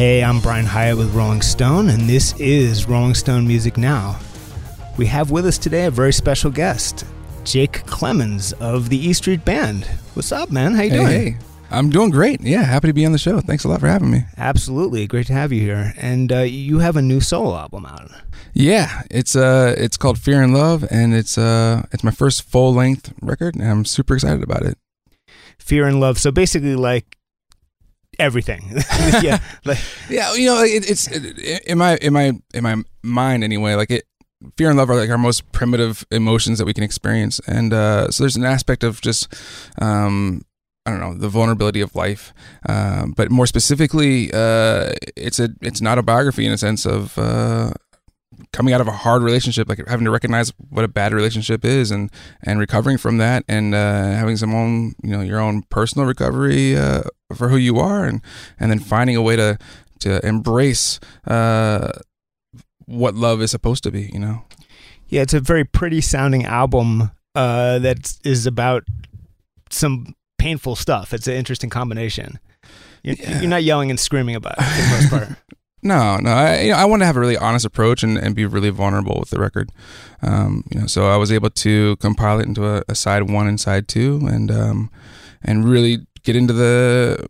Hey, I'm Brian Hiatt with Rolling Stone, and this is Rolling Stone Music Now. We have with us today a very special guest, Jake Clemons of the E Street Band. What's up, man? How you Hey, doing? hey. I'm doing great. Yeah, happy to be on the show. Thanks a lot for having me. Absolutely, great to have you here. And uh, you have a new solo album out. Yeah, it's uh it's called Fear and Love and it's uh it's my first full-length record and I'm super excited about it. Fear and Love. So basically, like everything. yeah, like Yeah, you know, it, it's it, in my in my in my mind anyway. Like it, fear and love are like our most primitive emotions that we can experience, and uh, so there's an aspect of just, um, I don't know, the vulnerability of life. Um, but more specifically, uh, it's a it's not a biography in a sense of. Uh, coming out of a hard relationship like having to recognize what a bad relationship is and and recovering from that and uh, having some own you know your own personal recovery uh, for who you are and and then finding a way to to embrace uh, what love is supposed to be you know yeah, it's a very pretty sounding album uh, that is about some painful stuff. It's an interesting combination. You're, Yeah. you're not yelling and screaming about it for the most part. No, no. I you know, I want to have a really honest approach and, and be really vulnerable with the record. Um, you know, so I was able to compile it into a, a side one and side two, and um, and really get into the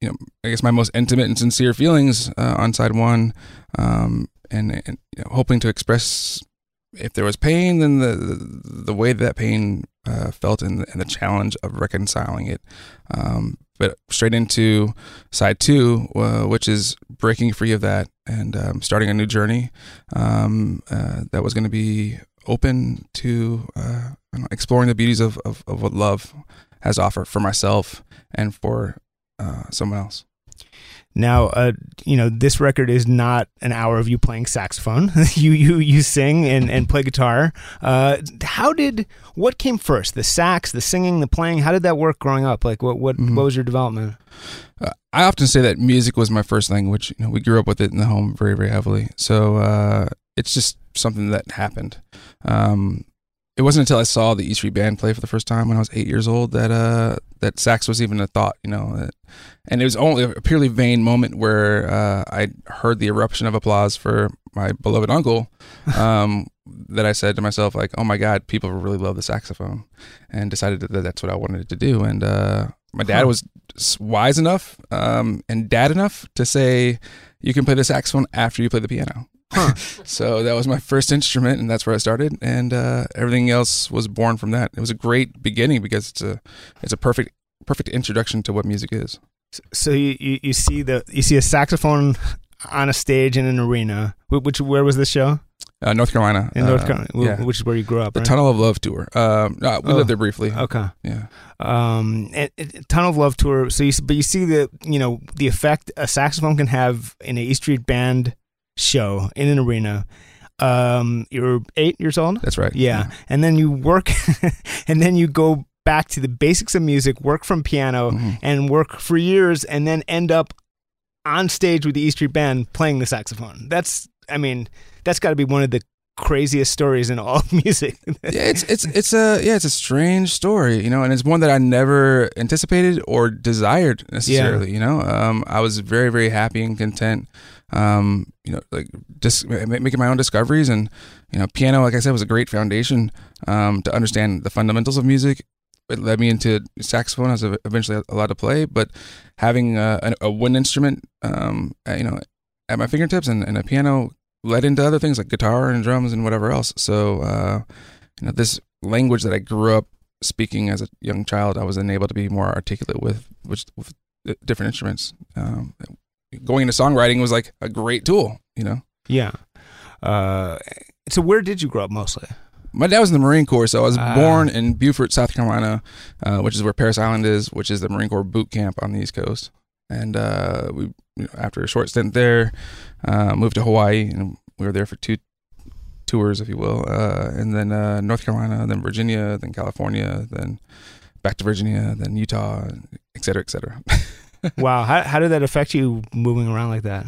you know I guess my most intimate and sincere feelings uh, on side one, um, and, and you know, hoping to express if there was pain, then the the, the way that pain uh, felt and the, challenge of reconciling it. Um, but straight into side two, uh, which is breaking free of that and um, starting a new journey um, uh, that was going to be open to uh, know, exploring the beauties of, of, of what love has offered for myself and for uh, someone else. Now, uh, you know, this record is not an hour of you playing saxophone. you you you sing and, and play guitar. Uh, how did what came first? The sax, the singing, the playing. How did that work growing up? Like, what what Mhm. what was your development? Uh, I often say that music was my first language. You know, we grew up with it in the home very, very heavily. So uh, it's just something that happened. Um, it wasn't until I saw the E Street Band play for the first time when I was eight years old that uh, that sax was even a thought. You know, that, and it was only a purely vain moment where uh, I heard the eruption of applause for my beloved uncle. Um, that I said to myself, like, "Oh my God, people really love the saxophone," and decided that that's what I wanted to do. And uh, my dad was wise enough um, and dad enough to say, "You can play the saxophone after you play the piano." Huh. so that was my first instrument, and that's where I started. And uh, everything else was born from that. It was a great beginning because it's a it's a perfect perfect introduction to what music is. So you, you, you see the you see a saxophone on a stage in an arena. Wh- Which where was this show? Uh, North Carolina, In North uh, Carolina, yeah. which is where you grew up. the right? Tunnel of Love tour. Um, we Oh. lived there briefly. Okay. Yeah. um and, and tunnel of love tour so you but you see the you know the effect a saxophone can have in a e street band show in an arena. Um you're eight years old? That's right. yeah. And then you work and then you go back to the basics of music work from piano Mhm. and work for years and then end up on stage with the e street band playing the saxophone. That's i mean that's got to be one of the craziest stories in all of music. Yeah, it's it's it's a yeah, it's a strange story, you know, and it's one that I never anticipated or desired necessarily. You know, um, I was very very happy and content, um, you know, like just ma- making my own discoveries, and you know, piano, like I said, was a great foundation um, to understand the fundamentals of music. It led me into saxophone. I was eventually allowed to play, but having a, a, a wind instrument, um, uh, you know, at my fingertips and, and a piano led into other things like guitar and drums and whatever else. So, uh, you know, this language that I grew up speaking as a young child, I was then able to be more articulate with, which with uh, different instruments. Um, going into songwriting was like a great tool, you know. yeah uh so where did you grow up mostly my dad was in the Marine Corps, so I was Ah. born in Beaufort, South Carolina, uh, which is where Parris Island is, which is the Marine Corps boot camp on the East Coast. And uh, we, you know, after a short stint there, uh, moved to Hawaii, and we were there for two tours, if you will, uh, and then uh, North Carolina, then Virginia, then California, then back to Virginia, then Utah, et cetera, et cetera. wow. How, how did that affect you moving around like that?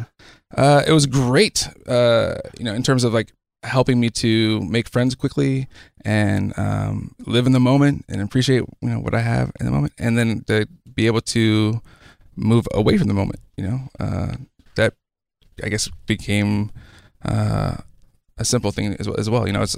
Uh, it was great, uh, you know, in terms of like helping me to make friends quickly and um, live in the moment and appreciate you know what I have in the moment, and then to be able to move away from the moment. You know, uh, that I guess became uh, a simple thing as well, as well. You know, it's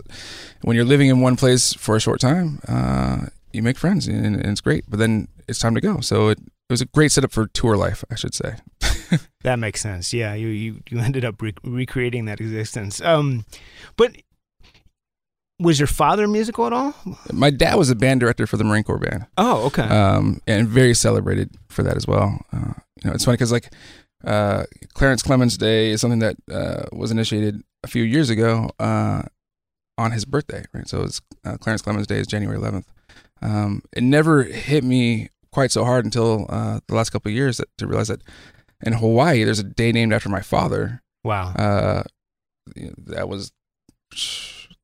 when you're living in one place for a short time, uh, you make friends and, and it's great, but then it's time to go. So it, it was a great setup for tour life, I should say. That makes sense. Yeah, you you, you ended up re- recreating that existence. Um, but was your father musical at all? My dad was a band director for the Marine Corps band. Oh, okay. um, and very celebrated for that as well. Uh, you know, it's funny because like uh, Clarence Clemons Day is something that uh, was initiated a few years ago uh, on his birthday, right? So it's uh, Clarence Clemons Day is January 11th. Um, it never hit me quite so hard until uh, the last couple of years that, to realize that in Hawaii there's a day named after my father. wow. Uh, that was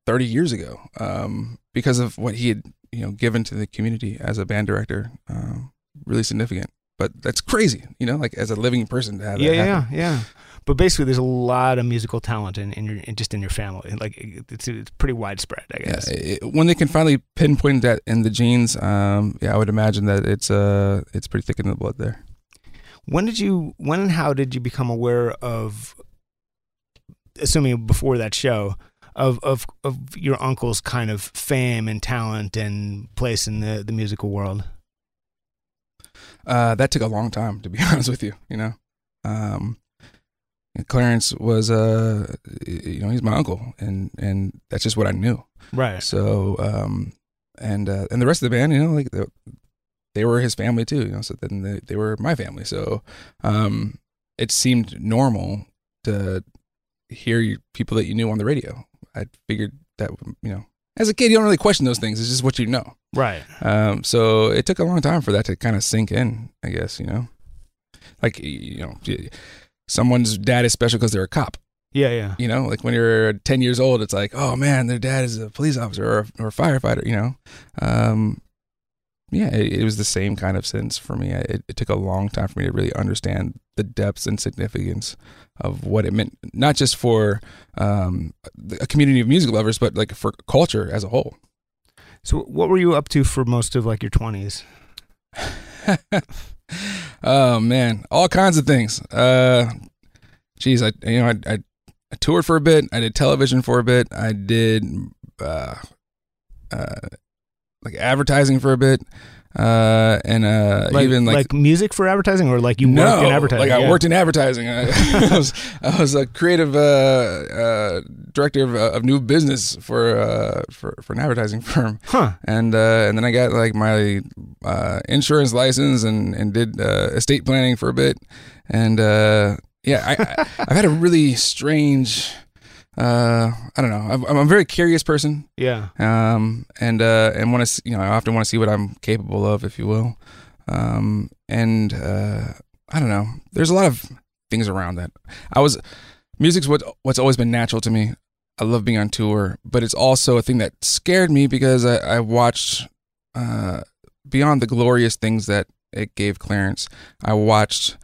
30 years ago um, because of what he had you know given to the community as a band director um, really significant but that's crazy you know like as a living person to have yeah, that yeah, yeah. But basically, there's a lot of musical talent in, in your in, just in your family. Like it's it's pretty widespread, I yeah, guess. it- when they can finally pinpoint that in the genes um, yeah I would imagine that it's uh it's pretty thick in the blood there When did you? When and how did you become aware of? Assuming before that show, of of of your uncle's kind of fame and talent and place in the the musical world. uh, that took a long time to be honest with you you know um, Clarence was uh you know he's my uncle and and that's just what I knew Right. So, um, and uh, and the rest of the band, you know, like they, they were his family too, you know. So then they, they were my family. So, um, it seemed normal to hear you, people that you knew on the radio. I figured that you know, as a kid, you don't really question those things. It's just what you know. Right. Um, so it took a long time for that to kind of sink in. I guess you know, like you know, someone's dad is special because they're a cop. Yeah. Yeah. You know, like when you're 10 years old, it's like, oh man, their dad is a police officer or a, or a firefighter, you know? Um, yeah, it, it was the same kind of sense for me. I- It, it took a long time for me to really understand the depths and significance of what it meant, not just for um, a community of music lovers, but like for culture as a whole. So, what were you up to for most of like your twenties? oh man, all kinds of things. Uh, geez, I you know I, I, I toured for a bit. I did television for a bit. I did uh, uh, like advertising for a bit, uh, and uh, Like, even like. like music for advertising, or like you no, worked in advertising? like I Yeah. worked in advertising. I, I was I was a creative uh, uh, director of, of new business for uh, for for an advertising firm Huh. and uh, and then I got like my uh, insurance license and and did uh, estate planning for a bit, and uh, yeah, I, I, I've had a really strange. Uh, I don't know. I'm, I'm a very curious person, Yeah. um, and uh, and want to you know I often want to see what I'm capable of, if you will, um, and uh, I don't know. There's a lot of things around that. I was music's what what's always been natural to me. I love being on tour, but it's also a thing that scared me because I, I watched uh, beyond the glorious things that it gave Clarence. I watched.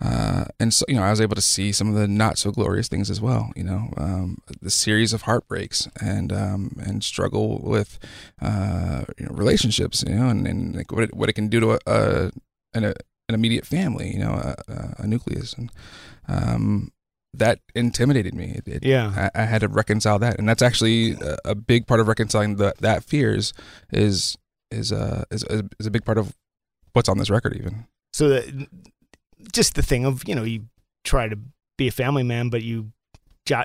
Uh, and so, you know, I was able to see some of the not so glorious things as well. You know, um, the series of heartbreaks and um, and struggle with uh, you know, relationships. You know, and, and like what it, what it can do to a, a an, a, an immediate family. You know, a, a- nucleus, and um, that intimidated me. It, it, Yeah. I, I had to reconcile that, and that's actually a, a big part of reconciling the, that fears is is uh is, is a big part of what's on this record. Even So that just the thing of you know you try to be a family man, but you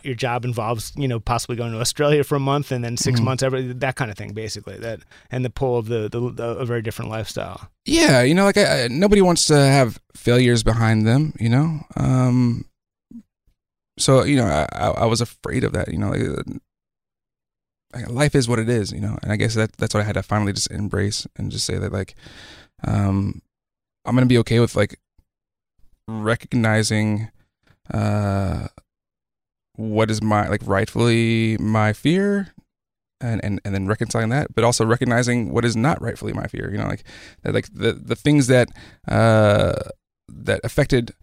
your job involves you know possibly going to Australia for a month and then 6 Mhm. months every that kind of thing basically that and the pull of the, the, the a very different lifestyle. yeah, you know, like I, I, nobody wants to have failures behind them. You know, um, so you know, I, I was afraid of that. You know, like uh, like, life is what it is, you know. And I guess that that's what I had to finally just embrace and just say that like, um, I'm gonna be okay with like recognizing uh what is my like rightfully my fear and, and and then reconciling that but also recognizing what is not rightfully my fear you know like that like the the things that uh that affected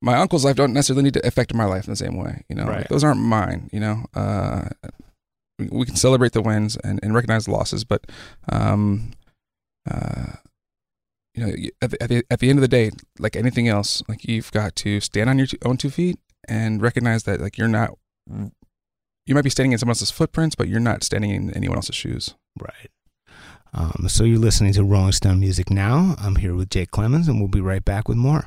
my uncle's life don't necessarily need to affect my life in the same way you know Right. like, those aren't mine you know uh we, we can celebrate the wins and, and recognize the losses but um uh you know at the, at the at the end of the day like anything else like you've got to stand on your own two feet and recognize that like you're not you might be standing in someone else's footprints but you're not standing in anyone else's shoes Right. Um, so you're listening to Rolling Stone Music now. I'm here with Jake Clemons, and we'll be right back with more.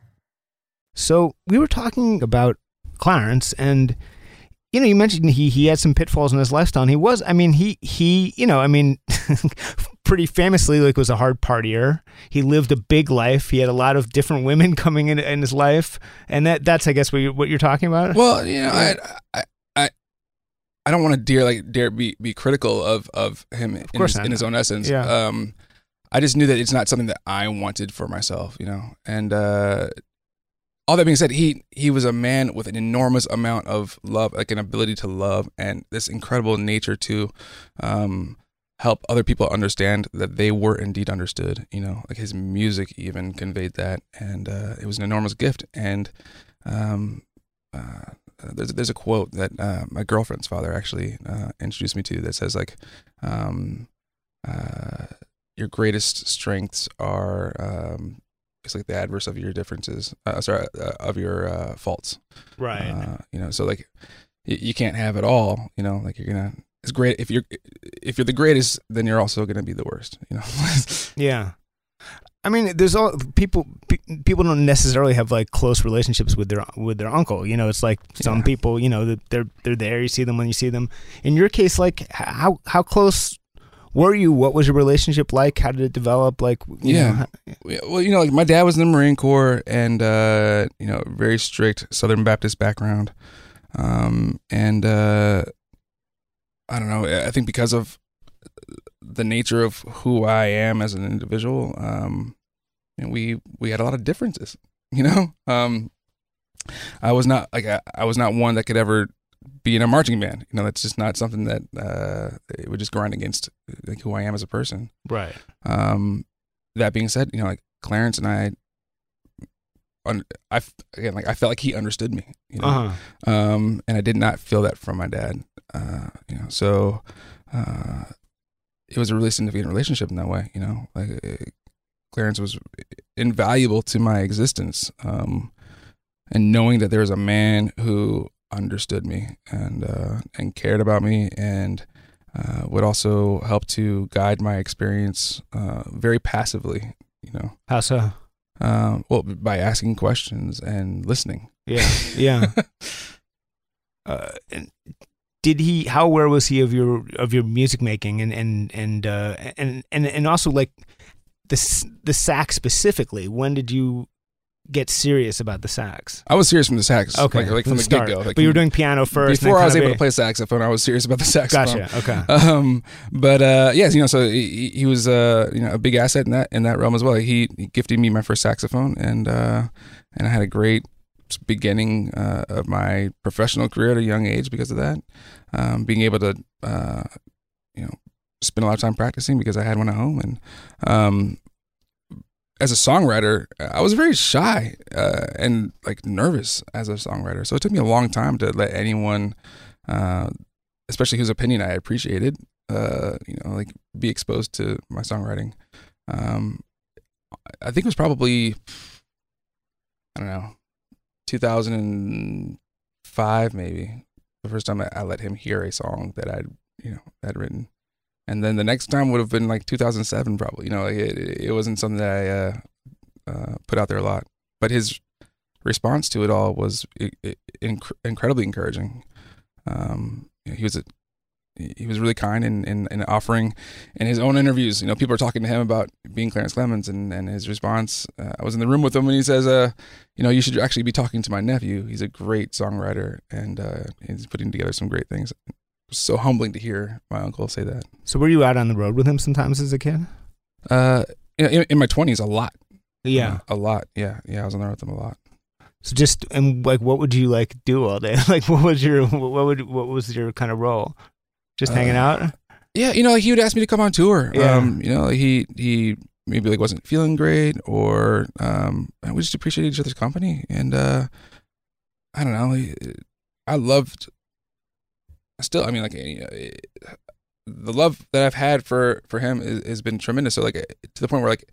So we were talking about Clarence, and you know, you mentioned he he had some pitfalls in his lifestyle. And he was, I mean, he he, you know, I mean, pretty famously, like was a hard partier. He lived a big life. He had a lot of different women coming in in his life, and that that's, I guess, what you're, what you're talking about. well you know I, I i i don't want to dare like dare be be critical of of him in course his, in his own essence Yeah. um i just knew that it's not something that i wanted for myself you know and uh all that being said, he he was a man with an enormous amount of love, like an ability to love, and this incredible nature to um, help other people understand that they were indeed understood. You know, like his music even conveyed that, and uh, it was an enormous gift. And um, uh, there's there's a quote that uh, my girlfriend's father actually uh, introduced me to that says like, um, uh, "Your greatest strengths are." Um, it's like the adverse of your differences. Uh, sorry, uh, of your uh, faults. right. Uh, you know, so like y- you can't have it all. You know, like you're gonna. It's great if you're if you're the greatest, then you're also gonna be the worst. You know. Yeah. I mean, there's all people. Pe- people don't necessarily have like close relationships with their with their uncle. You know, it's like some Yeah. people. You know, they're they're there. You see them when you see them. In your case, like how how close were you? What was your relationship like? How did it develop? Like, you Yeah. know, how- Yeah, well, you know, like my dad was in the Marine Corps, and uh, you know, very strict Southern Baptist background, um, and uh, I don't know. I think because of the nature of who I am as an individual, um, know, we we had a lot of differences. You know, um, I was not like I, I was not one that could ever be in a marching band. You know, that's just not something that uh, it would just grind against like who I am as a person. right. Um, that being said, you know, like Clarence and I, un- I f- again, like I felt like he understood me, you know, Uh huh. um, and I did not feel that from my dad, uh, you know, so uh, it was a really significant relationship in that way, you know, like uh, Clarence was invaluable to my existence, um, and knowing that there was a man who understood me and uh, and cared about me and uh, would also help to guide my experience uh, very passively, you know. How so? Um, well, by asking questions and listening. Yeah. Yeah. uh, and did he? How aware was he of your of your music making and and and uh, and and and also like the the sax specifically? When did you get serious about the sax? I was serious from the sax, Okay, like, like from, the, start. get go. Like but you were doing piano first. before I was able of to play saxophone. I was serious about the saxophone. Gotcha. Okay. Um, but uh, yes, you know, so he, he was uh, you know a big asset in that in that realm as well. He, he gifted me my first saxophone, and uh, and I had a great beginning uh, of my professional career at a young age because of that. Um, being able to uh, you know spend a lot of time practicing because I had one at home. And um, as a songwriter, I was very shy uh, and like nervous as a songwriter. So it took me a long time to let anyone, uh, especially whose opinion I appreciated, uh, you know, like be exposed to my songwriting. Um, I think it was probably, I don't know, 2005 maybe the first time I, I let him hear a song that I'd you know had written, and then the next time would have been like 2007 probably. You know, like it, it wasn't something that I uh, uh, put out there a lot, but his response to it all was inc- incredibly encouraging. Um, he was a he was really kind in, in, in, offering in his own interviews. You know, people are talking to him about being Clarence Clemons and, and his response. Uh, I was in the room with him and he says, uh, you know, you should actually be talking to my nephew. He's a great songwriter and uh, he's putting together some great things. So humbling to hear my uncle say that. So were you out on the road with him sometimes as a kid? Uh, in, in my twenties, a lot. Yeah, uh, a lot. Yeah, yeah, I was on the road with him a lot. So just and like, what would you like do all day? like, what was your what would what was your kind of role? Just hanging uh, out. Yeah, you know, like he would ask me to come on tour. Yeah. Um, you know, he he maybe like wasn't feeling great, or um, we just appreciate each other's company, and uh, I don't know. I loved. Still, I mean, like you know, the love that I've had for for him is, has been tremendous. So like to the point where like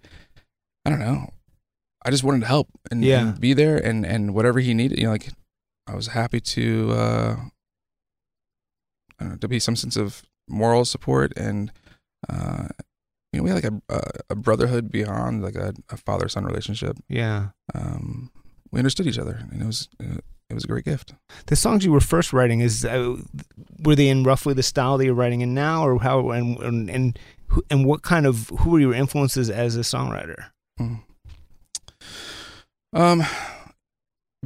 I don't know, I just wanted to help and, yeah. and be there and and whatever he needed. You know, like I was happy to uh, know, to be some sense of moral support and uh, you know we had like a a brotherhood beyond like a, a father son relationship. Yeah. Um, we understood each other, and it was it was a great gift. The songs you were first writing is uh, were they in roughly the style that you're writing in now, or how and and and, and what kind of who were your influences as a songwriter? Mm. Um,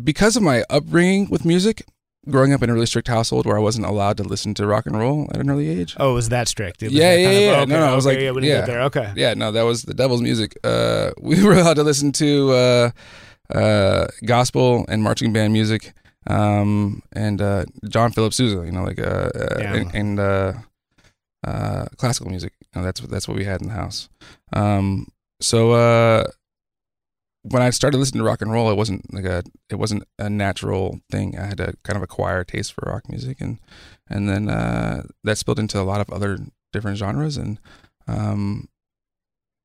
because of my upbringing with music, growing up in a really strict household where I wasn't allowed to listen to rock and roll at an early age. Oh, it was that strict? Was yeah, that yeah, yeah. Of, okay, no, no, I was like, yeah, we yeah. there. Okay. Yeah, no, that was the devil's music. Uh, we were allowed to listen to uh, uh, gospel and marching band music, um, and uh, John Philip Sousa, you know, like, uh, uh, yeah. and, and uh, uh, classical music. You know, that's that's what we had in the house. Um, so uh, when I started listening to rock and roll, it wasn't like a it wasn't a natural thing. I had to kind of acquire a taste for rock music, and and then uh, that spilled into a lot of other different genres. And um,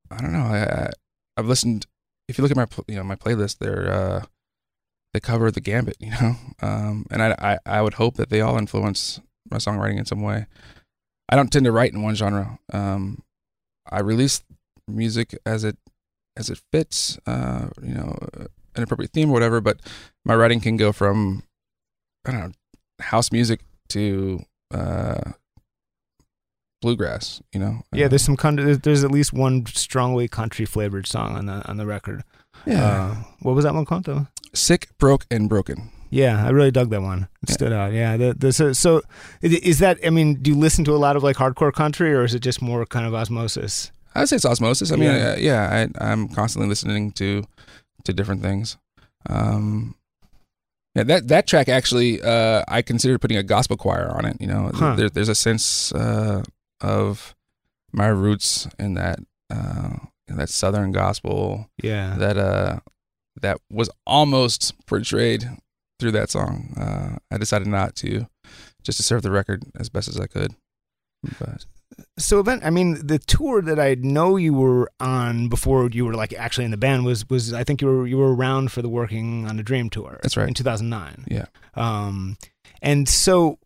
I don't know. I, I have listened. If you look at my you know my playlist, they're uh, they cover the gambit, you know. Um, and I, I I would hope that they all influence my songwriting in some way. I don't tend to write in one genre. Um, I release music as it as it fits, uh, you know, an appropriate theme or whatever. But my writing can go from I don't know house music to uh, bluegrass. You know. Yeah, there's some country. There's at least one strongly country flavored song on the on the record. Yeah. Uh, what was that one called though? Sick, broke, and broken. Yeah, I really dug that one. It yeah. stood out. Yeah. The, the, so, so is that? I mean, do you listen to a lot of like hardcore country, or is it just more kind of osmosis? I would say it's osmosis. I mean, yeah, uh, yeah I, am constantly listening to to different things. Um, yeah, that that track actually, uh, I considered putting a gospel choir on it. You know, huh. there, there's a sense uh, of my roots in that uh, in that southern gospel. Yeah, that uh, that was almost portrayed through that song. Uh, I decided not to, just to serve the record as best as I could. But so event i mean the tour that i know you were on before you were like actually in the band was was i think you were you were around for the working on a dream tour that's right in 2009 yeah um and so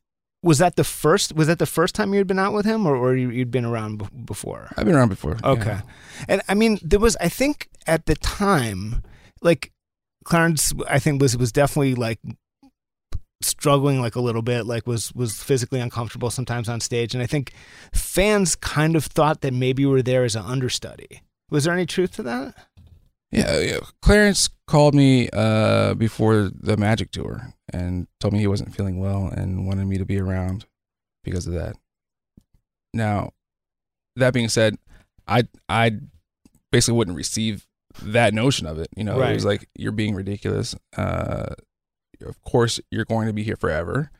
was that the first was that the first time you'd been out with him or, or you, had been around b- before? I've been around before okay. Yeah. and i mean there was i think at the time like clarence i think was was definitely like struggling like a little bit like was was physically uncomfortable sometimes on stage. And i think fans kind of thought that maybe you were there as an understudy. Was there any truth to that yeah, yeah. clarence called me uh, before the magic tour and told me he wasn't feeling well and wanted me to be around because of that now that being said i i basically wouldn't receive that notion of it you know right. it was like you're being ridiculous uh of course you're going to be here forever.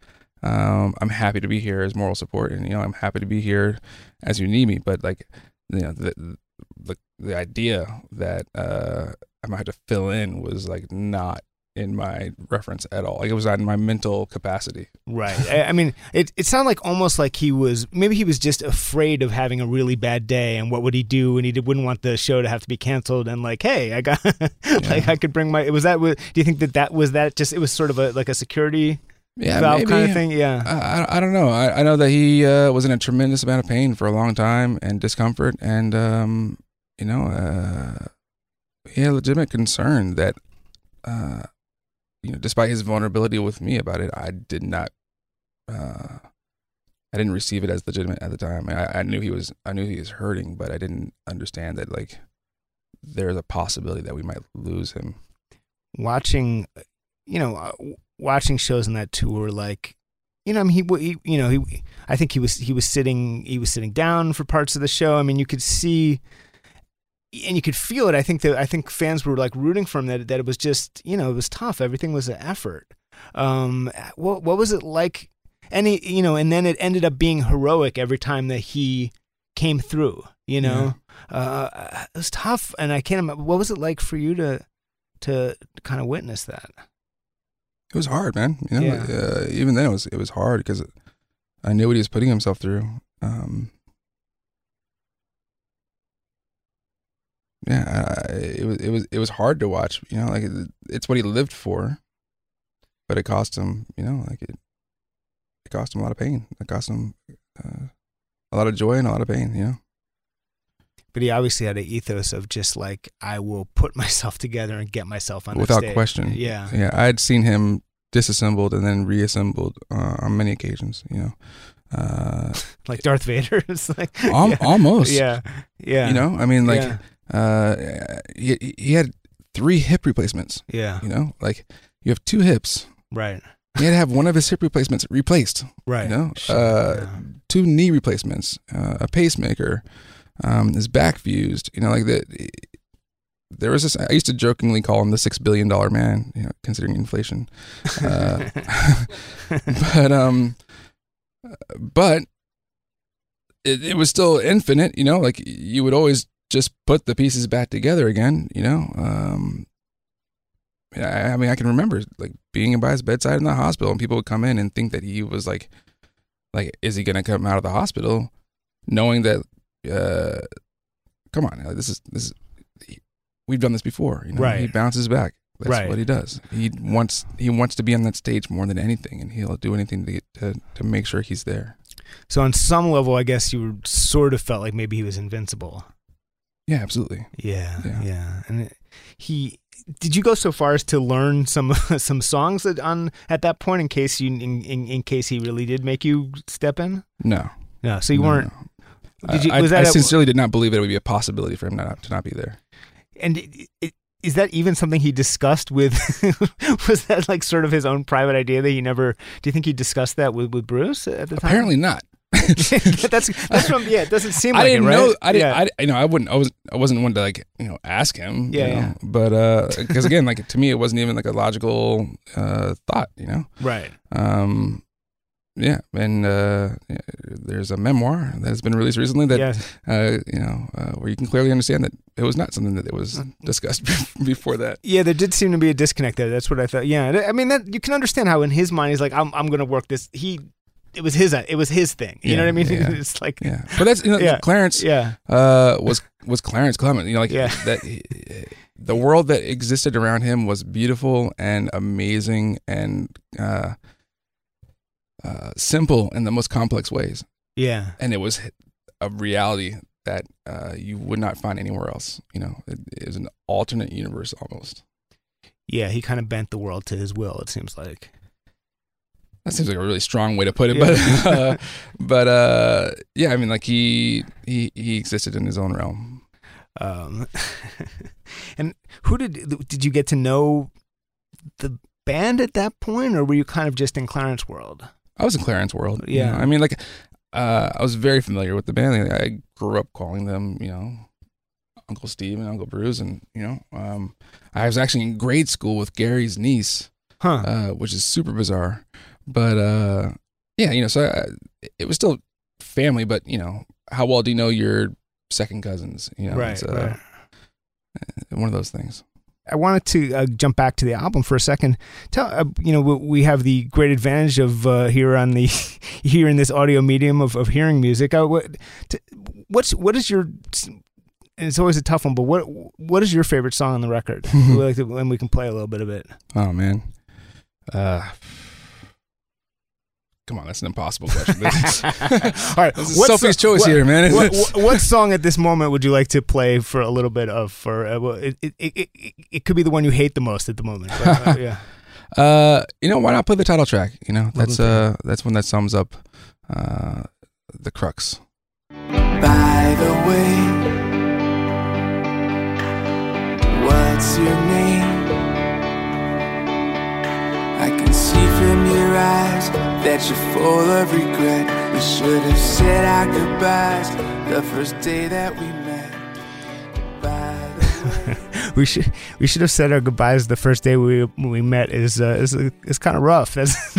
Um, I'm happy to be here as moral support, and you know, I'm happy to be here as you need me. But like, you know, the the the idea that uh, I might have to fill in was like not in my reference at all. Like it was not in my mental capacity. Right. I, I mean, it it sounded like almost like he was maybe he was just afraid of having a really bad day, and what would he do? And he did, wouldn't want the show to have to be canceled. And like, hey, I got like I could bring my. Was that? Do you think that that was that? Just it was sort of a like a security Yeah, valve maybe. kind of thing. Yeah. I, I, I don't know. I, I know that he uh, was in a tremendous amount of pain for a long time and discomfort, and um, you know, uh, he had legitimate concern that, uh, you know, despite his vulnerability with me about it, I did not, uh, I didn't receive it as legitimate at the time. I, I knew he was, I knew he was hurting, but I didn't understand that like there's a possibility that we might lose him. watching, you know, uh, watching shows on that tour, like, you know, I mean, he, he, you know, he, I think he was, he was sitting, he was sitting down for parts of the show. I mean, you could see, and you could feel it. I think that, I think fans were like rooting for him that, that it was just, you know, it was tough. Everything was an effort. Um, what, what was it like? And he, you know, and then it ended up being heroic every time that he came through, you know, uh, it was tough. And I can't what was it like for you to, to kind of witness that? It was hard, man. You know, Yeah. uh, even then it was it was hard because I knew what he was putting himself through. Um, yeah, I, it was it was it was hard to watch. You know, like it, it's what he lived for, but it cost him. You know, like it it cost him a lot of pain. It cost him uh, a lot of joy and a lot of pain. You know. But he obviously had an ethos of just like I will put myself together and get myself on the without question. Yeah. yeah. I had seen him disassembled and then reassembled uh, on many occasions. You know, uh, Like Darth Vader. it's like al- yeah. almost. Yeah. Yeah. You know, I mean, like, Yeah. uh, he, he had three hip replacements. Yeah. You know, like you have two hips. Right. He had to have one of his hip replacements replaced. Right. You know, Shit, uh, yeah. two knee replacements, uh, a pacemaker, um, his back fused. You know, like that. There was this. I used to jokingly call him the six billion dollar man. You know, considering inflation. Uh, but um, but it, it was still infinite. You know, like you would always just put the pieces back together again. You know, um, I, I mean, I can remember like being by his bedside in the hospital, and people would come in and think that he was like, like, is he gonna come out of the hospital, knowing that, uh, come on, like, this is this is, he, we've done this before. You know, Right. he bounces back. That's Right. what he does. He wants he wants to be on that stage more than anything, and he'll do anything to to to make sure he's there. So on some level, I guess you sort of felt like maybe he was invincible. Yeah, absolutely. Yeah. Yeah. Yeah. And it, he. Did you go so far as to learn some some songs that on at that point in case you in, in, in case he really did make you step in? No, No, so you No, weren't. no. Did you- I, was I, that I a- sincerely did not believe it would be a possibility for him not to not be there. And it, it, is that even something he discussed with? was that like sort of his own private idea that he never? Do you think he discussed that with, with Bruce at the time? Apparently not. that's that's from yeah. It doesn't seem like I didn't it, right? know. I didn't. Yeah. I, you know, I wouldn't. I was. I wasn't one to like you know ask him. Yeah, you know? yeah. But because again, like to me, it wasn't even like a logical uh, thought. You know. right. Um. Yeah, and uh, there's a memoir that's been released recently that yeah. uh, you know uh, where you can clearly understand that it was not something that it was Mm. discussed before that. Yeah, there did seem to be a disconnect there. That's what I thought. Yeah, I mean that you can understand how in his mind he's like, I'm I'm gonna work this. He, it was his it was his thing. You know what I mean? yeah. It's like Yeah, but that's you know, Yeah. Clarence. yeah, uh, was was Clarence Clement. You know, like Yeah. that. The world that existed around him was beautiful and amazing and uh, uh, simple in the most complex ways, yeah, and it was a reality that uh, you would not find anywhere else. You know, it, it was an alternate universe almost. yeah. He kind of bent the world to his will. It seems like. That seems like a really strong way to put it, Yeah. but uh, but uh, yeah, I mean, like he he he existed in his own realm. Um, and who did did you get to know the band at that point, or were you kind of just in Clarence world? I was in Clarence World. you Yeah. know. I mean, like, uh, I was very familiar with the band. Like, I grew up calling them, you know, Uncle Steve and Uncle Bruce, and you know, um, I was actually in grade school with Garry's niece, Huh? uh, which is super bizarre. But uh, yeah, you know, so uh, it was still family, but you know, how well do you know your second cousins? You know, right, it's, uh, right. one of those things. I wanted to uh, jump back to the album for a second. Tell uh, you know we- we have the great advantage of uh, here on the here in this audio medium of, of hearing music. Uh, what t- what's what is your it's always a tough one, but what what is your favorite song on the record? we like to, and we can play a little bit of it. Oh man. Uh Come on, that's an impossible question. All right, this Sophie's so- choice what- here, man. what, what, what song at this moment would you like to play for a little bit of? For uh, well, it, it, it, it, it could be the one you hate the most at the moment. But, uh, yeah, Uh, you know, why not play the title track? You know, that's the uh, that's one that sums up uh, the crux. By the way, what's your name? I can see from your eyes that you're full of regret. We should have said our goodbyes the first day that we met. By we should we should have said our goodbyes the first day we we met. Is uh, is is kind of rough. That's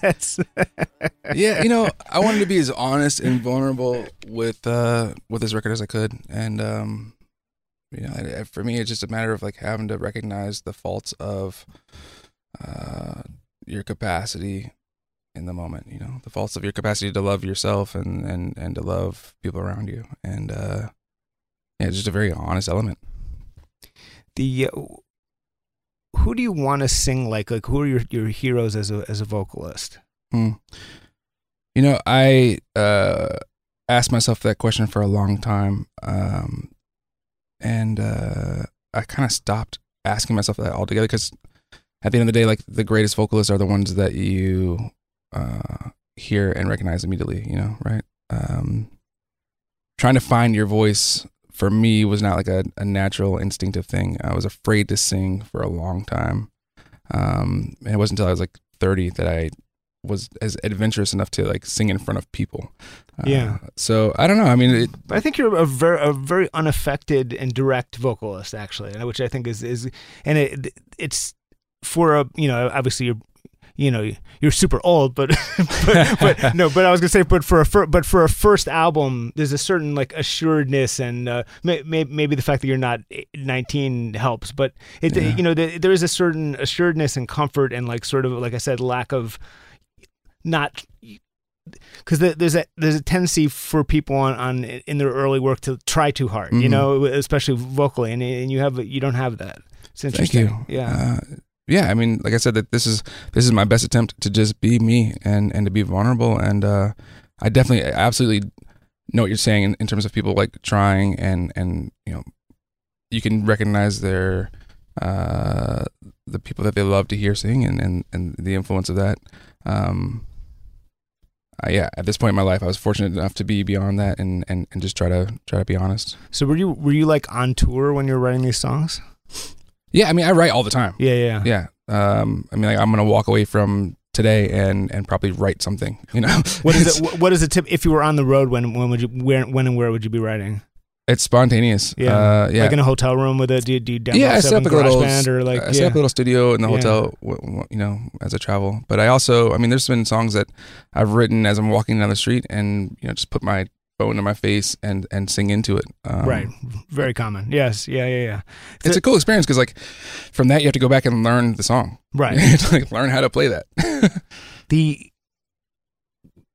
that's yeah, you know, I wanted to be as honest and vulnerable with uh with this record as I could, and um, you know, I- I- for me, it's just a matter of like having to recognize the faults of uh your capacity in the moment. You know, the faults of your capacity to love yourself and and and to love people around you, and uh, yeah, just a very honest element. the. Uh, who do you want to sing like? Like who are your, your heroes as a as a vocalist? Hmm. You know, I uh, asked myself that question for a long time, um, and uh, I kind of stopped asking myself that altogether because at the end of the day, like the greatest vocalists are the ones that you uh, hear and recognize immediately. You know, right? Um, trying to find your voice for me was not like a, a natural instinctive thing. I was afraid to sing for a long time. Um, and it wasn't until I was like 30 that I was as adventurous enough to like sing in front of people. Uh, Yeah. So I don't know. I mean, it, I think you're a very a very unaffected and direct vocalist, actually, which I think is is and it it's for a you know obviously you're you know you're super old, but but, but no, but I was gonna say, but for a fir- but for a first album, there's a certain like assuredness and uh, may, may, maybe the fact that you're not 19 helps, but it Yeah. you know there there is a certain assuredness and comfort and like sort of like I said, lack of not because there's a there's a tendency for people on, on in their early work to try too hard, you Mhm. know, especially vocally, and and you have you don't have that. It's thank you. Yeah. Uh, yeah. I mean, like I said, that this is this is my best attempt to just be me and and to be vulnerable. And uh, I definitely, absolutely know what you're saying in, in terms of people like trying and and you know, you can recognize their uh the people that they love to hear sing and and and the influence of that. Um, uh, yeah, at this point in my life, I was fortunate enough to be beyond that and, and, and just try to try to be honest. so were you were you like on tour when you were writing these songs? Yeah, I mean, I write all the time. Yeah, yeah. Yeah. Um, I mean, like, I'm gonna walk away from today and and probably write something. You know, what is it? What is it? Tip if you were on the road, when when would you where when and where would you be writing? It's spontaneous. Yeah, uh, yeah. like in a hotel room with a do, do you download yeah, I set up a little, GarageBand or like I yeah. set up a little studio in the Yeah. hotel, you know, as I travel. But I also, I mean, there's been songs that I've written as I'm walking down the street, and you know, just put my phone to my face and and sing into it. Um, right, very common. Yes, yeah, yeah, yeah. It's a cool experience because, like, from that you have to go back and learn the song. Right. you have to like, learn how to play that. the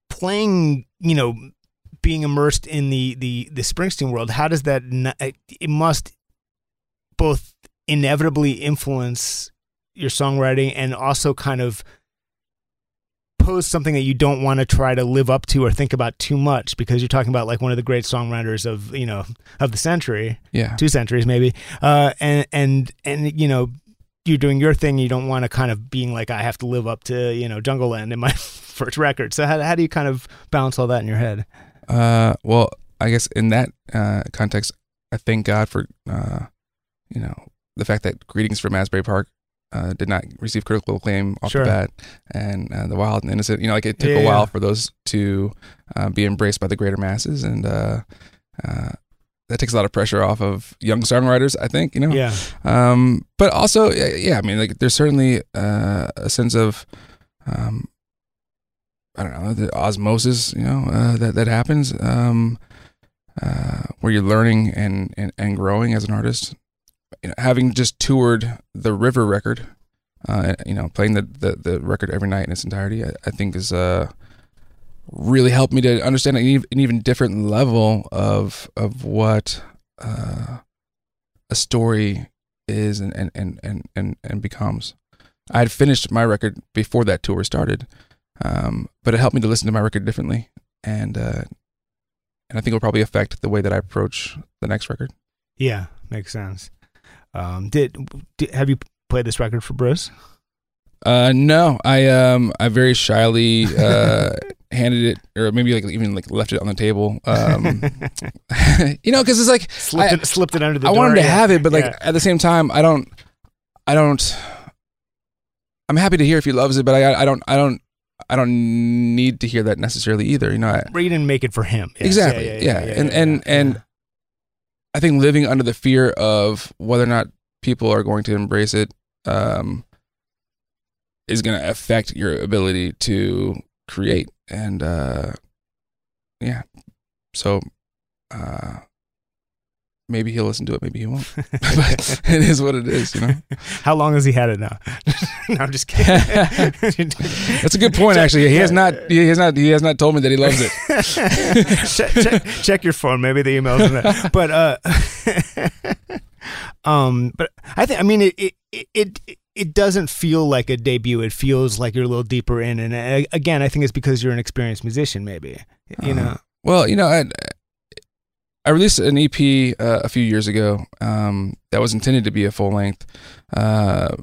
playing, you know, being immersed in the the the Springsteen world. How does that? n- It must both inevitably influence your songwriting and also kind of pose something that you don't want to try to live up to or think about too much because you're talking about like one of the great songwriters of you know of the century. Yeah. two centuries maybe. Uh and and and you know you're doing your thing. You don't want to kind of being like i have to live up to you know Jungleland in my first record. So how, how do you kind of balance all that in your head? Uh, well, I guess in that uh, context, I thank God for uh, you know the fact that "Greetings from Asbury Park" uh, did not receive critical acclaim off Sure. the bat, and uh, "The Wild and Innocent." You know, like it took Yeah, a while yeah. for those to uh, be embraced by the greater masses, and uh, uh, that takes a lot of pressure off of young songwriters. I think you know. yeah Um, but also, yeah, I mean, like there's certainly uh, a sense of, um, I don't know the osmosis, you know, uh, that that happens um, uh, where you're learning and, and and growing as an artist. You know, having just toured the River record, uh, you know, playing the, the, the record every night in its entirety, I, I think is uh, really helped me to understand an even, different level of of what uh, a story is and and, and, and, and and becomes. I had finished my record before that tour started, um, but it helped me to listen to my record differently, and uh, and I think it'll probably affect the way that I approach the next record. Yeah, makes sense. Um, did, did have you played this record for Bruce? Uh, no, I um, I very shyly uh, handed it, or maybe like even like left it on the table. Um, you know, because it's like Slipped, I, it, slipped it under the I door. want him to yeah. have it, but like Yeah. at the same time, I don't, I don't. I'm happy to hear if he loves it, but I, I don't, I don't, I don't need to hear that necessarily either. You know, I, But you didn't make it for him. Yes. exactly, Yeah, yeah, yeah, yeah, and and yeah. and I think living under the fear of whether or not people are going to embrace it um, is going to affect your ability to create, and uh, yeah, so uh, maybe he'll listen to it, maybe he won't. but it is what it is, you know. How long has he had it now? no, I'm just kidding. That's a good point, actually. He has not. He has not. He has not told me that he loves it. check, check, check your phone. Maybe the email's in there. But uh, um, but I think I mean it it it. it doesn't feel like a debut. It feels like you're a little deeper in, and uh, again, I think it's because you're an experienced musician. Maybe you know. Uh, well, you know, I, I released an EP uh, a few years ago um, that was intended to be a full length, uh,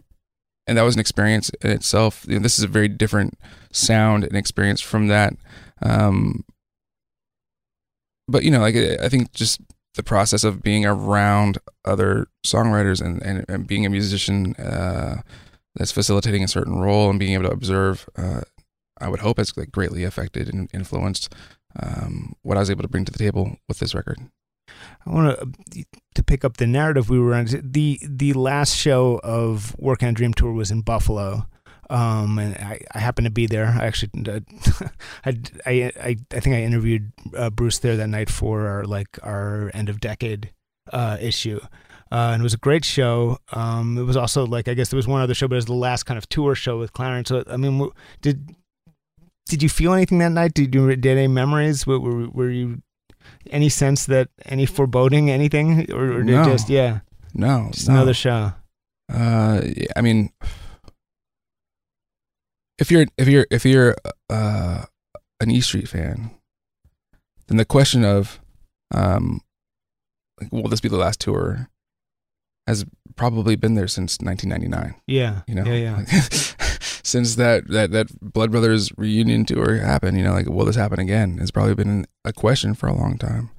and that was an experience in itself. You know, this is a very different sound and experience from that. Um, but you know, like I think just the process of being around other songwriters and, and, and being a musician uh, that's facilitating a certain role and being able to observe, uh, I would hope has like greatly affected and influenced um, what I was able to bring to the table with this record. I want to to pick up the narrative we were on. the The last show of Work on Dream Tour was in Buffalo, um, and I, I happened to be there. I actually, uh, I, I, I, I think I interviewed uh, Bruce there that night for our like our end of decade uh, issue. Uh, and it was a great show. Um, it was also like I guess there was one other show, but it was the last kind of tour show with Clarence. So I mean, did did you feel anything that night? Did you did any memories? Were, were, were you any sense that any foreboding anything or, or did No. just yeah No, just no. another show Uh, yeah, I mean, if you're if you're if you're uh, an E Street fan, then the question of, um, like, will this be the last tour, has probably been there since 1999. yeah You know, yeah yeah since that that that Blood Brothers reunion tour happened, you know, like will this happen again? It's probably been a question for a long time.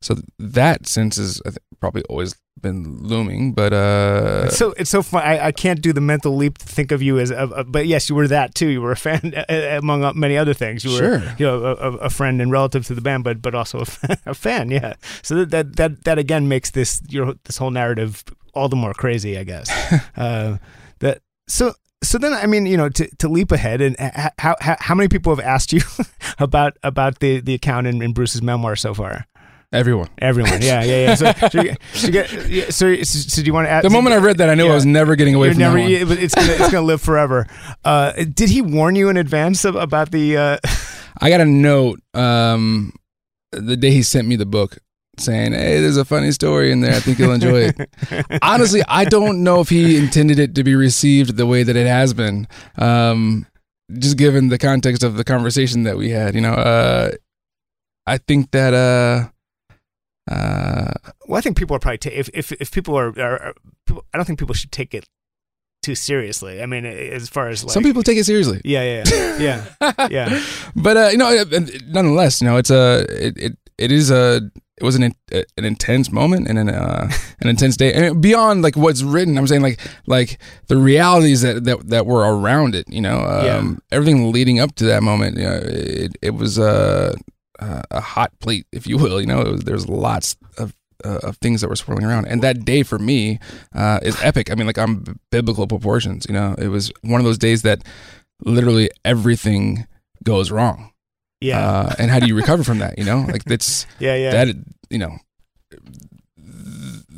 So that sense is probably always been looming, but uh, it's so it's so fun I, I can't do the mental leap to think of you as a, a- but yes you were that too you were a fan among many other things you were Sure. you know a, a a friend and relative to the band but but also a fan, a fan yeah so that, that that that again makes this your this whole narrative all the more crazy I guess uh, that so so then I mean you know to, to leap ahead and how, how how many people have asked you about about the the account in, in Bruce's memoir so far everyone. everyone yeah yeah yeah so so, you, so, you get, yeah, so, do you want to add The moment I read that, I knew Yeah. I was never getting away from never, that it's gonna, it's gonna live forever. Uh, did he warn you in advance of, about the? Uh, I got a note um, the day he sent me the book saying, "Hey, there's a funny story in there. I think you'll enjoy it." Honestly, I don't know if he intended it to be received the way that it has been. Um, just given the context of the conversation that we had, you know, uh, I think that uh, uh, well, I think people are probably ta- if if if people are, are, are people, I don't think people should take it too seriously. I mean, as far as like some people take it seriously. yeah, yeah, yeah, yeah, yeah. but uh, you know, nonetheless, you know, it's a it it, it is a it was an uh, an intense moment and an uh, an intense day, and beyond like what's written, I'm saying like like the realities that that, that were around it. You know, um, Yeah. everything leading up to that moment. You know, it it was a uh, a hot plate, if you will. You know, there's lots of. Uh, of things that were swirling around, and that day for me uh, is epic. I mean, like I'm biblical proportions. You know, it was one of those days that literally everything goes wrong? Yeah. Uh, and how do you recover from that? You know, like it's yeah. Yeah. that you know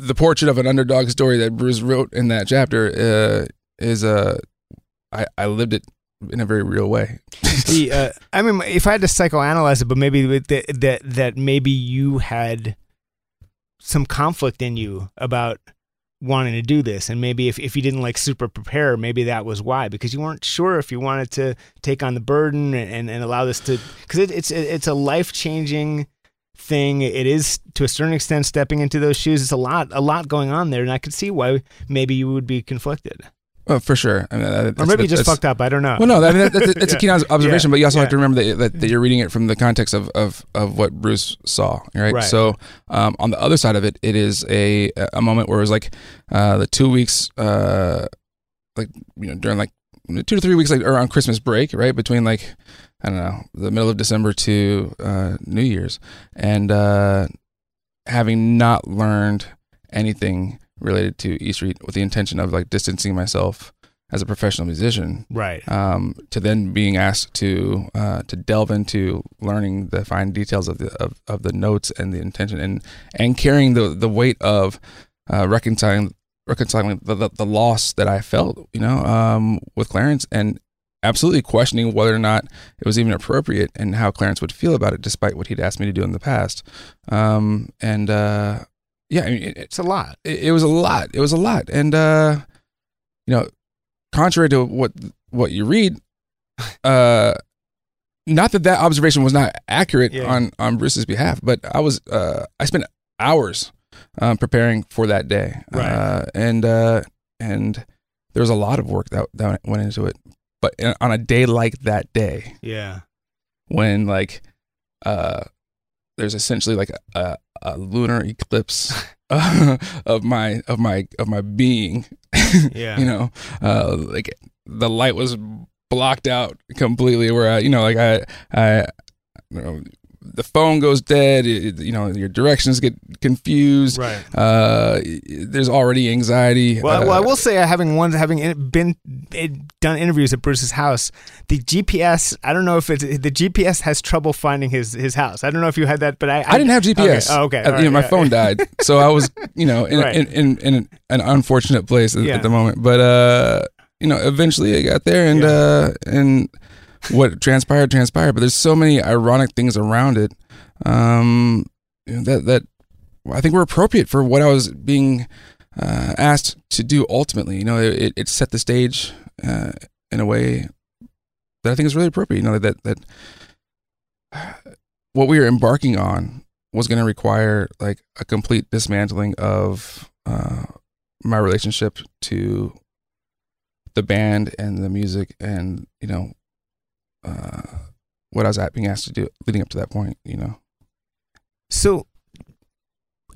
the portrait of an underdog story that Bruce wrote in that chapter uh, is uh, I, I lived it in a very real way. the, uh, I mean, if I had to psychoanalyze it, but maybe the, that that maybe you had some conflict in you about wanting to do this, and maybe if, if you didn't like super prepare, maybe that was why because you weren't sure if you wanted to take on the burden and, and, allow this to because it, it's it's a life changing thing. It is to a certain extent stepping into those shoes. It's a lot a lot going on there, and I could see why maybe you would be conflicted, Well, for sure. I mean, that- or maybe you just fucked up. I don't know. Well, no, I mean that, that's, that's a keen observation, Yeah. but you also Yeah. have to remember that, that, that you're reading it from the context of, of, of what Bruce saw, right? Right. So um, on the other side of it, it is a a moment where it was like uh, the two weeks, uh, like you know, during like two to three weeks, like around Christmas break, right between like I don't know the middle of December to uh, New Year's, and uh, having not learned anything related to E Street with the intention of like distancing myself as a professional musician right. um, to then being asked to uh, to delve into learning the fine details of the of, of the notes and the intention and and carrying the the weight of uh, reconciling reconciling the, the the loss that I felt you know um, with Clarence and absolutely questioning whether or not it was even appropriate and how Clarence would feel about it despite what he'd asked me to do in the past um, and uh, yeah I mean it, It's a lot. it, it was a lot. It was a lot, and uh, you know, contrary to what what you read, uh, not that that observation was not accurate Yeah. on on Bruce's behalf, but I was uh, I spent hours um, preparing for that day, Right. uh, and uh, and there was a lot of work that that went into it. But in- on a day like that day, Yeah. when like uh there's essentially like a, a, a lunar eclipse of my of my of my being Yeah. you know uh like the light was blocked out completely where I you know like I I you know, the phone goes dead it, you know your directions get confused Right. uh there's already anxiety Well, uh, well, I will say, uh, having one, having been it, done interviews at Bruce's house, the GPS. I don't know if it's the GPS has trouble finding his his house. I don't know if you had that, but I I didn't have GPS. Okay, oh, okay. Uh, all you know, my yeah. phone died, so I was, you know, in Right. in, in, in an unfortunate place at, Yeah. at the moment. But uh, you know, eventually I got there, and Yeah. uh, and what transpired transpired. But there's so many ironic things around it um, that that I think were appropriate for what I was being uh, asked to do. Ultimately, you know, it, it set the stage uh, in a way that I think is really appropriate. You know, that that what we were embarking on was going to require like a complete dismantling of uh, my relationship to the band and the music and you know uh, what I was at being asked to do leading up to that point. You know, So,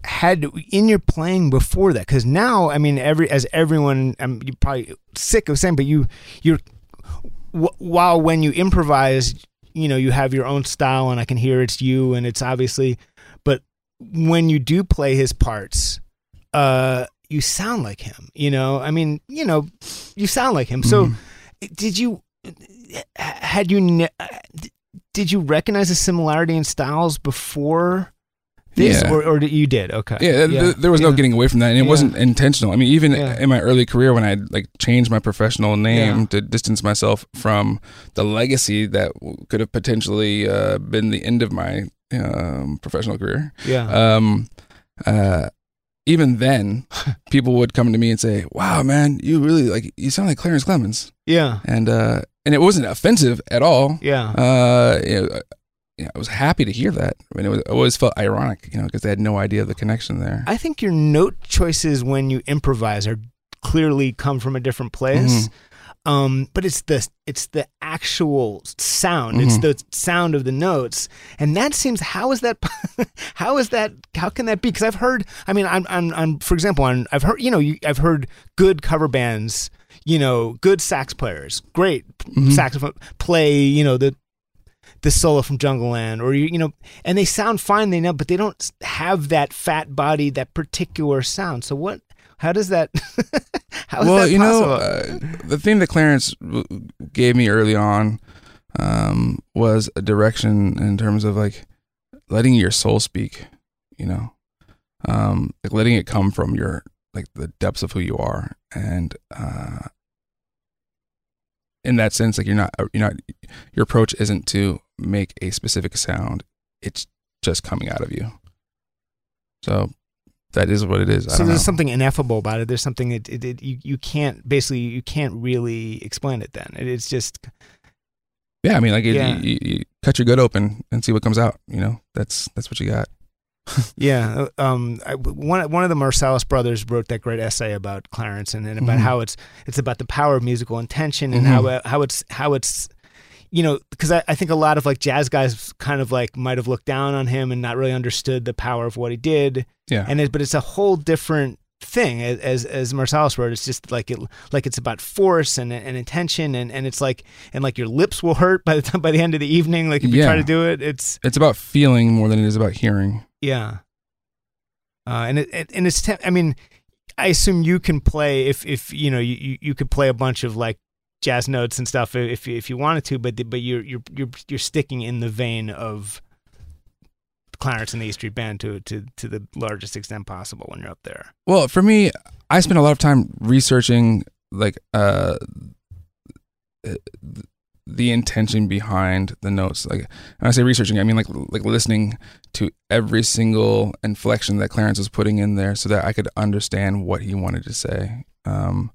had in your playing before that, because now, I mean, every as everyone, um, you're probably sick of saying, but you, you're, wh- while when you improvise, you know, you have your own style, and I can hear it's you, and it's obviously, but when you do play his parts, uh, you sound like him. You know, I mean, you know, you sound like him. So, did you, had you, ne- did you recognize a similarity in styles before? This, Yeah. or, or you did okay yeah, th- there was no Yeah. getting away from that, and it Yeah. wasn't intentional. I mean, even Yeah. in my early career, when I like changed my professional name Yeah. to distance myself from the legacy that w- could have potentially uh, been the end of my um, professional career. yeah um, uh, even then, people would come to me and say, "Wow, man, you really like you sound like Clarence Clemons," yeah and uh, and it wasn't offensive at all. yeah Uh, you know, you know, I was happy to hear that. I mean, it, was, it always felt ironic, you know, because they had no idea of the connection there. I think your note choices when you improvise are clearly come from a different place. Mm-hmm. Um, but it's the it's the actual sound. It's Mhm. the sound of the notes, and that seems how is that how is that how can that be? Because I've heard. I mean, I'm, I'm I'm for example, I'm, I've heard you know you, I've heard good cover bands. You know, good sax players, great Mhm. saxophone play. You know the the solo from Jungleland, or you, you know, and they sound fine, they know, but they don't have that fat body, that particular sound. So what? How does that? how is well, that you know, uh, the thing that Clarence w- gave me early on um, was a direction in terms of like letting your soul speak, you know, um, like letting it come from your like the depths of who you are, and uh, in that sense, like you're not you're not your approach isn't to make a specific sound; it's just coming out of you. So that is what it is. I So there's know. something ineffable about it. There's something that it, it, you you can't basically you can't really explain it. Then it, it's just Yeah, I mean, like it, Yeah. you, you cut your gut open and see what comes out. You know, that's that's what you got. Yeah. uh, Um, I, one one of the Marsalis brothers wrote that great essay about Clarence and, and about Mhm. how it's it's about the power of musical intention and Mhm. how how it's how it's you know because I, I think a lot of like jazz guys kind of like might have looked down on him and not really understood the power of what he did Yeah, and it, but it's a whole different thing as as, Marsalis wrote. It's just like it like it's about force and and intention and, and it's like and like your lips will hurt by the time by the end of the evening. Like if you try to do it, it's it's about feeling more than it is about hearing. Yeah. Uh, and it, and it's te- I mean, I assume you can play if if you know you, you, could play a bunch of like jazz notes and stuff if if you wanted to, but the- but you're you're you're you're sticking in the vein of Clarence and the E Street Band to to to the largest extent possible when you're up there. Well, for me, I spend a lot of time researching like uh th- the intention behind the notes. Like when I say researching, I mean like like listening to every single inflection that Clarence was putting in there, so that I could understand what he wanted to say. Um,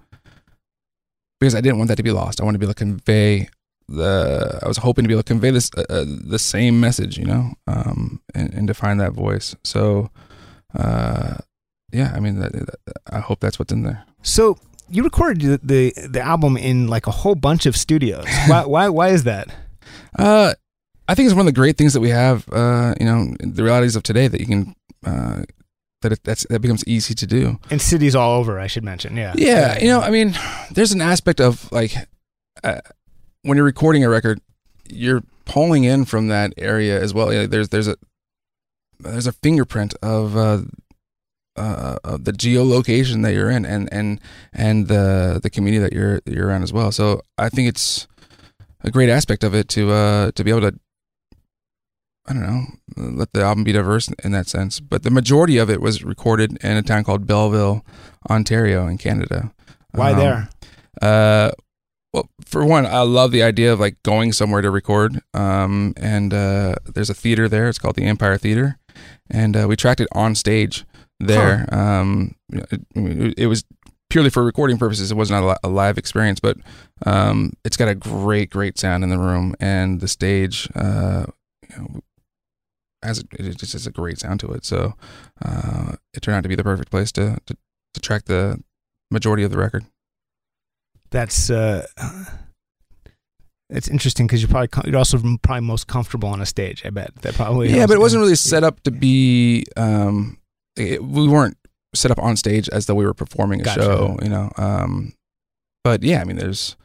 because I didn't want that to be lost. I wanted to be able to convey the. I was hoping to be able to convey this uh, uh, the same message, you know, um, and, and define that voice. So, uh, yeah, I mean, I hope that's what's in there. So you recorded the, the the album in like a whole bunch of studios. why why why is that? Uh, I think it's one of the great things that we have. Uh, you know, the realities of today that you can. Uh, that it, that's that becomes easy to do. In cities all over, I should mention. Yeah. Yeah, you know, I mean, there's an aspect of like uh, when you're recording a record, you're pulling in from that area as well. Yeah, there's there's a there's a fingerprint of uh, uh, of the geolocation that you're in, and and and the the community that you're you're around as well. So I think it's a great aspect of it to uh to be able to. I don't know, let the album be diverse in that sense. But the majority of it was recorded in a town called Belleville, Ontario, in Canada. Why Um, there? uh, well, for one, I love the idea of like going somewhere to record. Um, and uh, there's a theater there. It's called the Empire Theater, and uh, we tracked it on stage there. Um, it, it was purely for recording purposes. It was not a, live experience, but um, it's got a great, great sound in the room, and the stage. Uh, you know, has it just has a great sound to it. So uh, it turned out to be the perfect place to, to to track the majority of the record. That's uh, it's interesting because you're probably you're also probably most comfortable on a stage. I bet that probably yeah, but it wasn't really set up to be. Um, it, we weren't set up on stage as though we were performing a Gotcha. show, you know. Um, but yeah, I mean, there's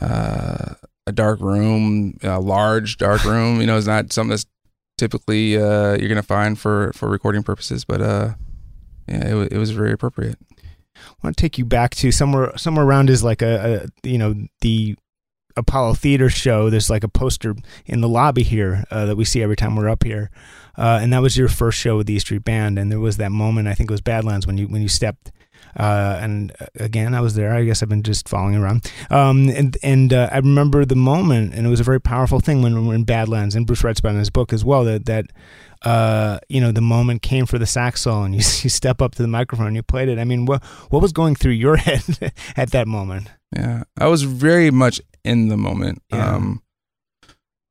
uh, a dark room, a large dark room. You know, it's not something that's typically uh, you're gonna find for for recording purposes, but uh, yeah, it, it was very appropriate. I want to take you back to somewhere somewhere around is like a, a you know the Apollo Theater show. There's like a poster in the lobby here uh, that we see every time we're up here, uh, and that was your first show with the E Street Band. And there was that moment I think it was Badlands when you when you stepped. Uh, and uh, again, I was there. I guess I've been just following around. Um, and and uh, I remember the moment, and it was a very powerful thing when we were in Badlands. And Bruce writes about in his book as well that that uh, you know, the moment came for the sax solo, and you, you step up to the microphone and you played it. I mean, what what was going through your head at that moment? Yeah, I was very much in the moment. Yeah. Um,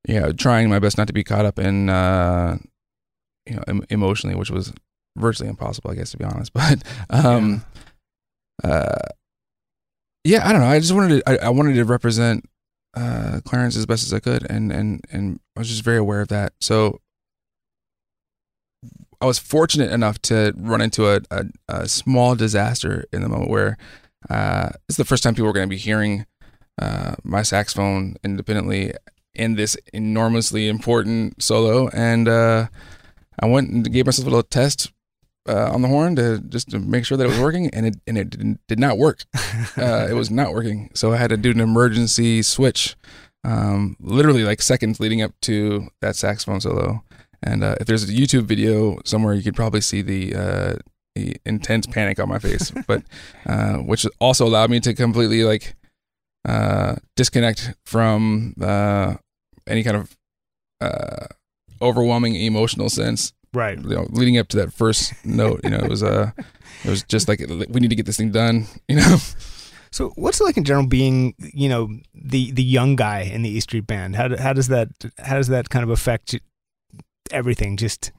yeah, trying my best not to be caught up in, uh, you know, em- emotionally, which was virtually impossible, I guess, to be honest. But, um, uh, yeah, I don't know. I just wanted to, I, I wanted to represent uh, Clarence as best as I could, and and and I was just very aware of that. So. I was fortunate enough to run into a, a, a small disaster in the moment where uh, it's the first time people were going to be hearing uh, my saxophone independently in this enormously important solo, and uh, I went and gave myself a little test uh, on the horn to just to make sure that it was working, and it and it didn't, did not work. Uh, it was not working, so I had to do an emergency switch um, literally like seconds leading up to that saxophone solo. And uh, if there's a YouTube video somewhere, you could probably see the, uh, the intense panic on my face, but uh, which also allowed me to completely like uh, disconnect from uh, any kind of uh, overwhelming emotional sense. Right. You know, leading up to that first note, you know, it was uh, it was just like we need to get this thing done, you know. So, what's it like in general being, you know, the the young guy in the E Street Band? How do- how does that how does that kind of affect you- everything? Just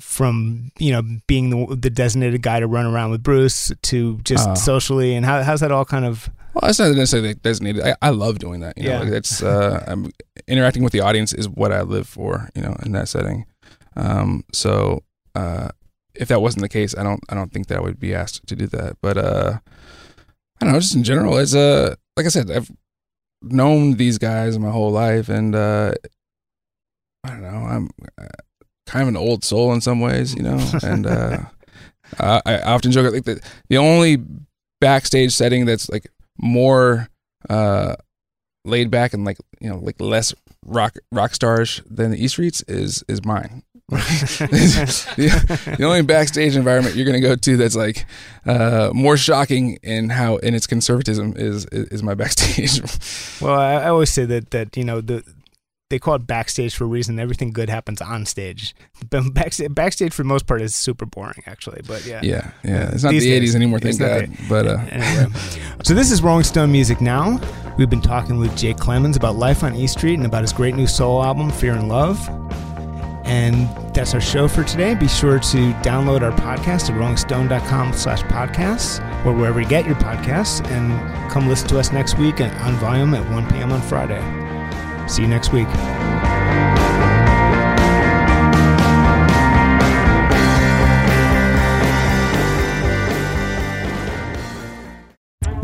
from you know being the the designated guy to run around with Bruce to just Oh. socially, and how how's that all kind of Well, it's not necessarily designated. I, I love doing that. You know, Yeah. like it's uh, I'm interacting with the audience is what I live for. You know, in that setting. Um, so uh, if that wasn't the case, I don't I don't think that I would be asked to do that. But uh, I don't know. Just in general, as a like I said, I've known these guys my whole life, and uh, I don't know. I'm uh, kind of an old soul in some ways, you know, and uh, I, I often joke like the the only backstage setting that's like more uh laid back and like you know like less rock rock starish than the E Streets is is mine. the, the only backstage environment you're gonna go to that's like uh more shocking in how in its conservatism is is, is my backstage. Well, I, I always say that that you know the they call it backstage for a reason. Everything good happens on stage. But backstage, backstage for the most part is super boring, actually. But yeah, yeah, yeah. It's not These the days, '80s anymore, thank God. the- But uh, Anyway, so this is Rolling Stone Music Now. We've been talking with Jake Clemons about life on E Street and about his great new solo album, Fear and Love. And that's our show for today. Be sure to download our podcast at rollingstone.com slash podcasts or wherever you get your podcasts and come listen to us next week on volume at 1 p.m. on Friday. See you next week.